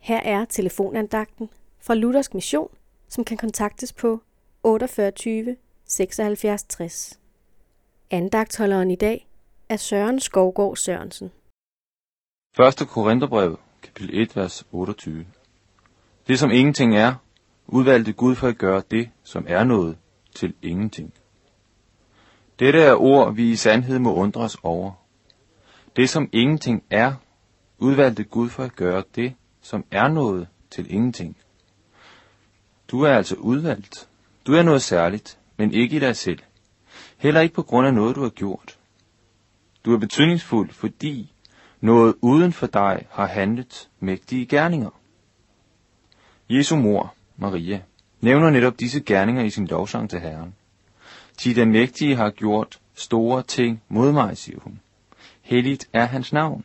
Her er telefonandagten fra Luthersk Mission, som kan kontaktes på 48 76 60. Andagtholderen i dag er Søren Skovgård Sørensen. 1. Korintherbrev, kapitel 1, vers 28. Det som ingenting er, udvalgte Gud for at gøre det, som er noget, til ingenting. Dette er ord, vi i sandhed må undres over. Det som ingenting er, udvalgte Gud for at gøre det, som er noget, til ingenting. Du er altså udvalgt. Du er noget særligt, men ikke i dig selv. Heller ikke på grund af noget, du har gjort. Du er betydningsfuld, fordi noget uden for dig har handlet mægtige gerninger. Jesu mor, Maria, nævner netop disse gerninger i sin lovsang til Herren. De den mægtige har gjort store ting mod mig, siger hun. Helligt er hans navn.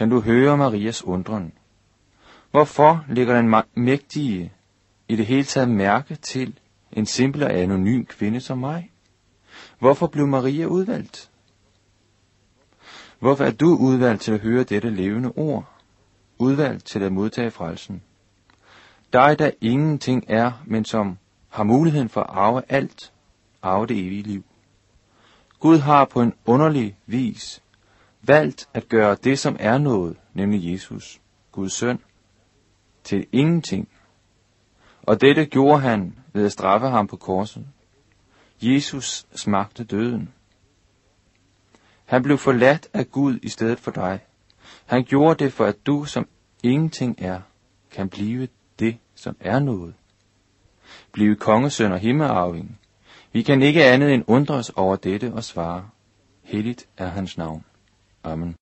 Kan du høre Marias undren? Hvorfor lægger den mægtige i det hele taget mærke til en simpel og anonym kvinde som mig? Hvorfor blev Maria udvalgt? Hvorfor er du udvalgt til at høre dette levende ord? Udvalgt til at modtage frelsen? Dig, der ingenting er, men som har muligheden for at arve alt, arve det evige liv. Gud har på en underlig vis valgt at gøre det, som er noget, nemlig Jesus, Guds søn, til ingenting. Og dette gjorde han ved at straffe ham på korset. Jesus smagte døden. Han blev forladt af Gud i stedet for dig. Han gjorde det for, at du, som ingenting er, kan blive det, som er noget. Blive kongesøn og himmelarving. Vi kan ikke andet end undres over dette og svare, helligt er hans navn. Amen.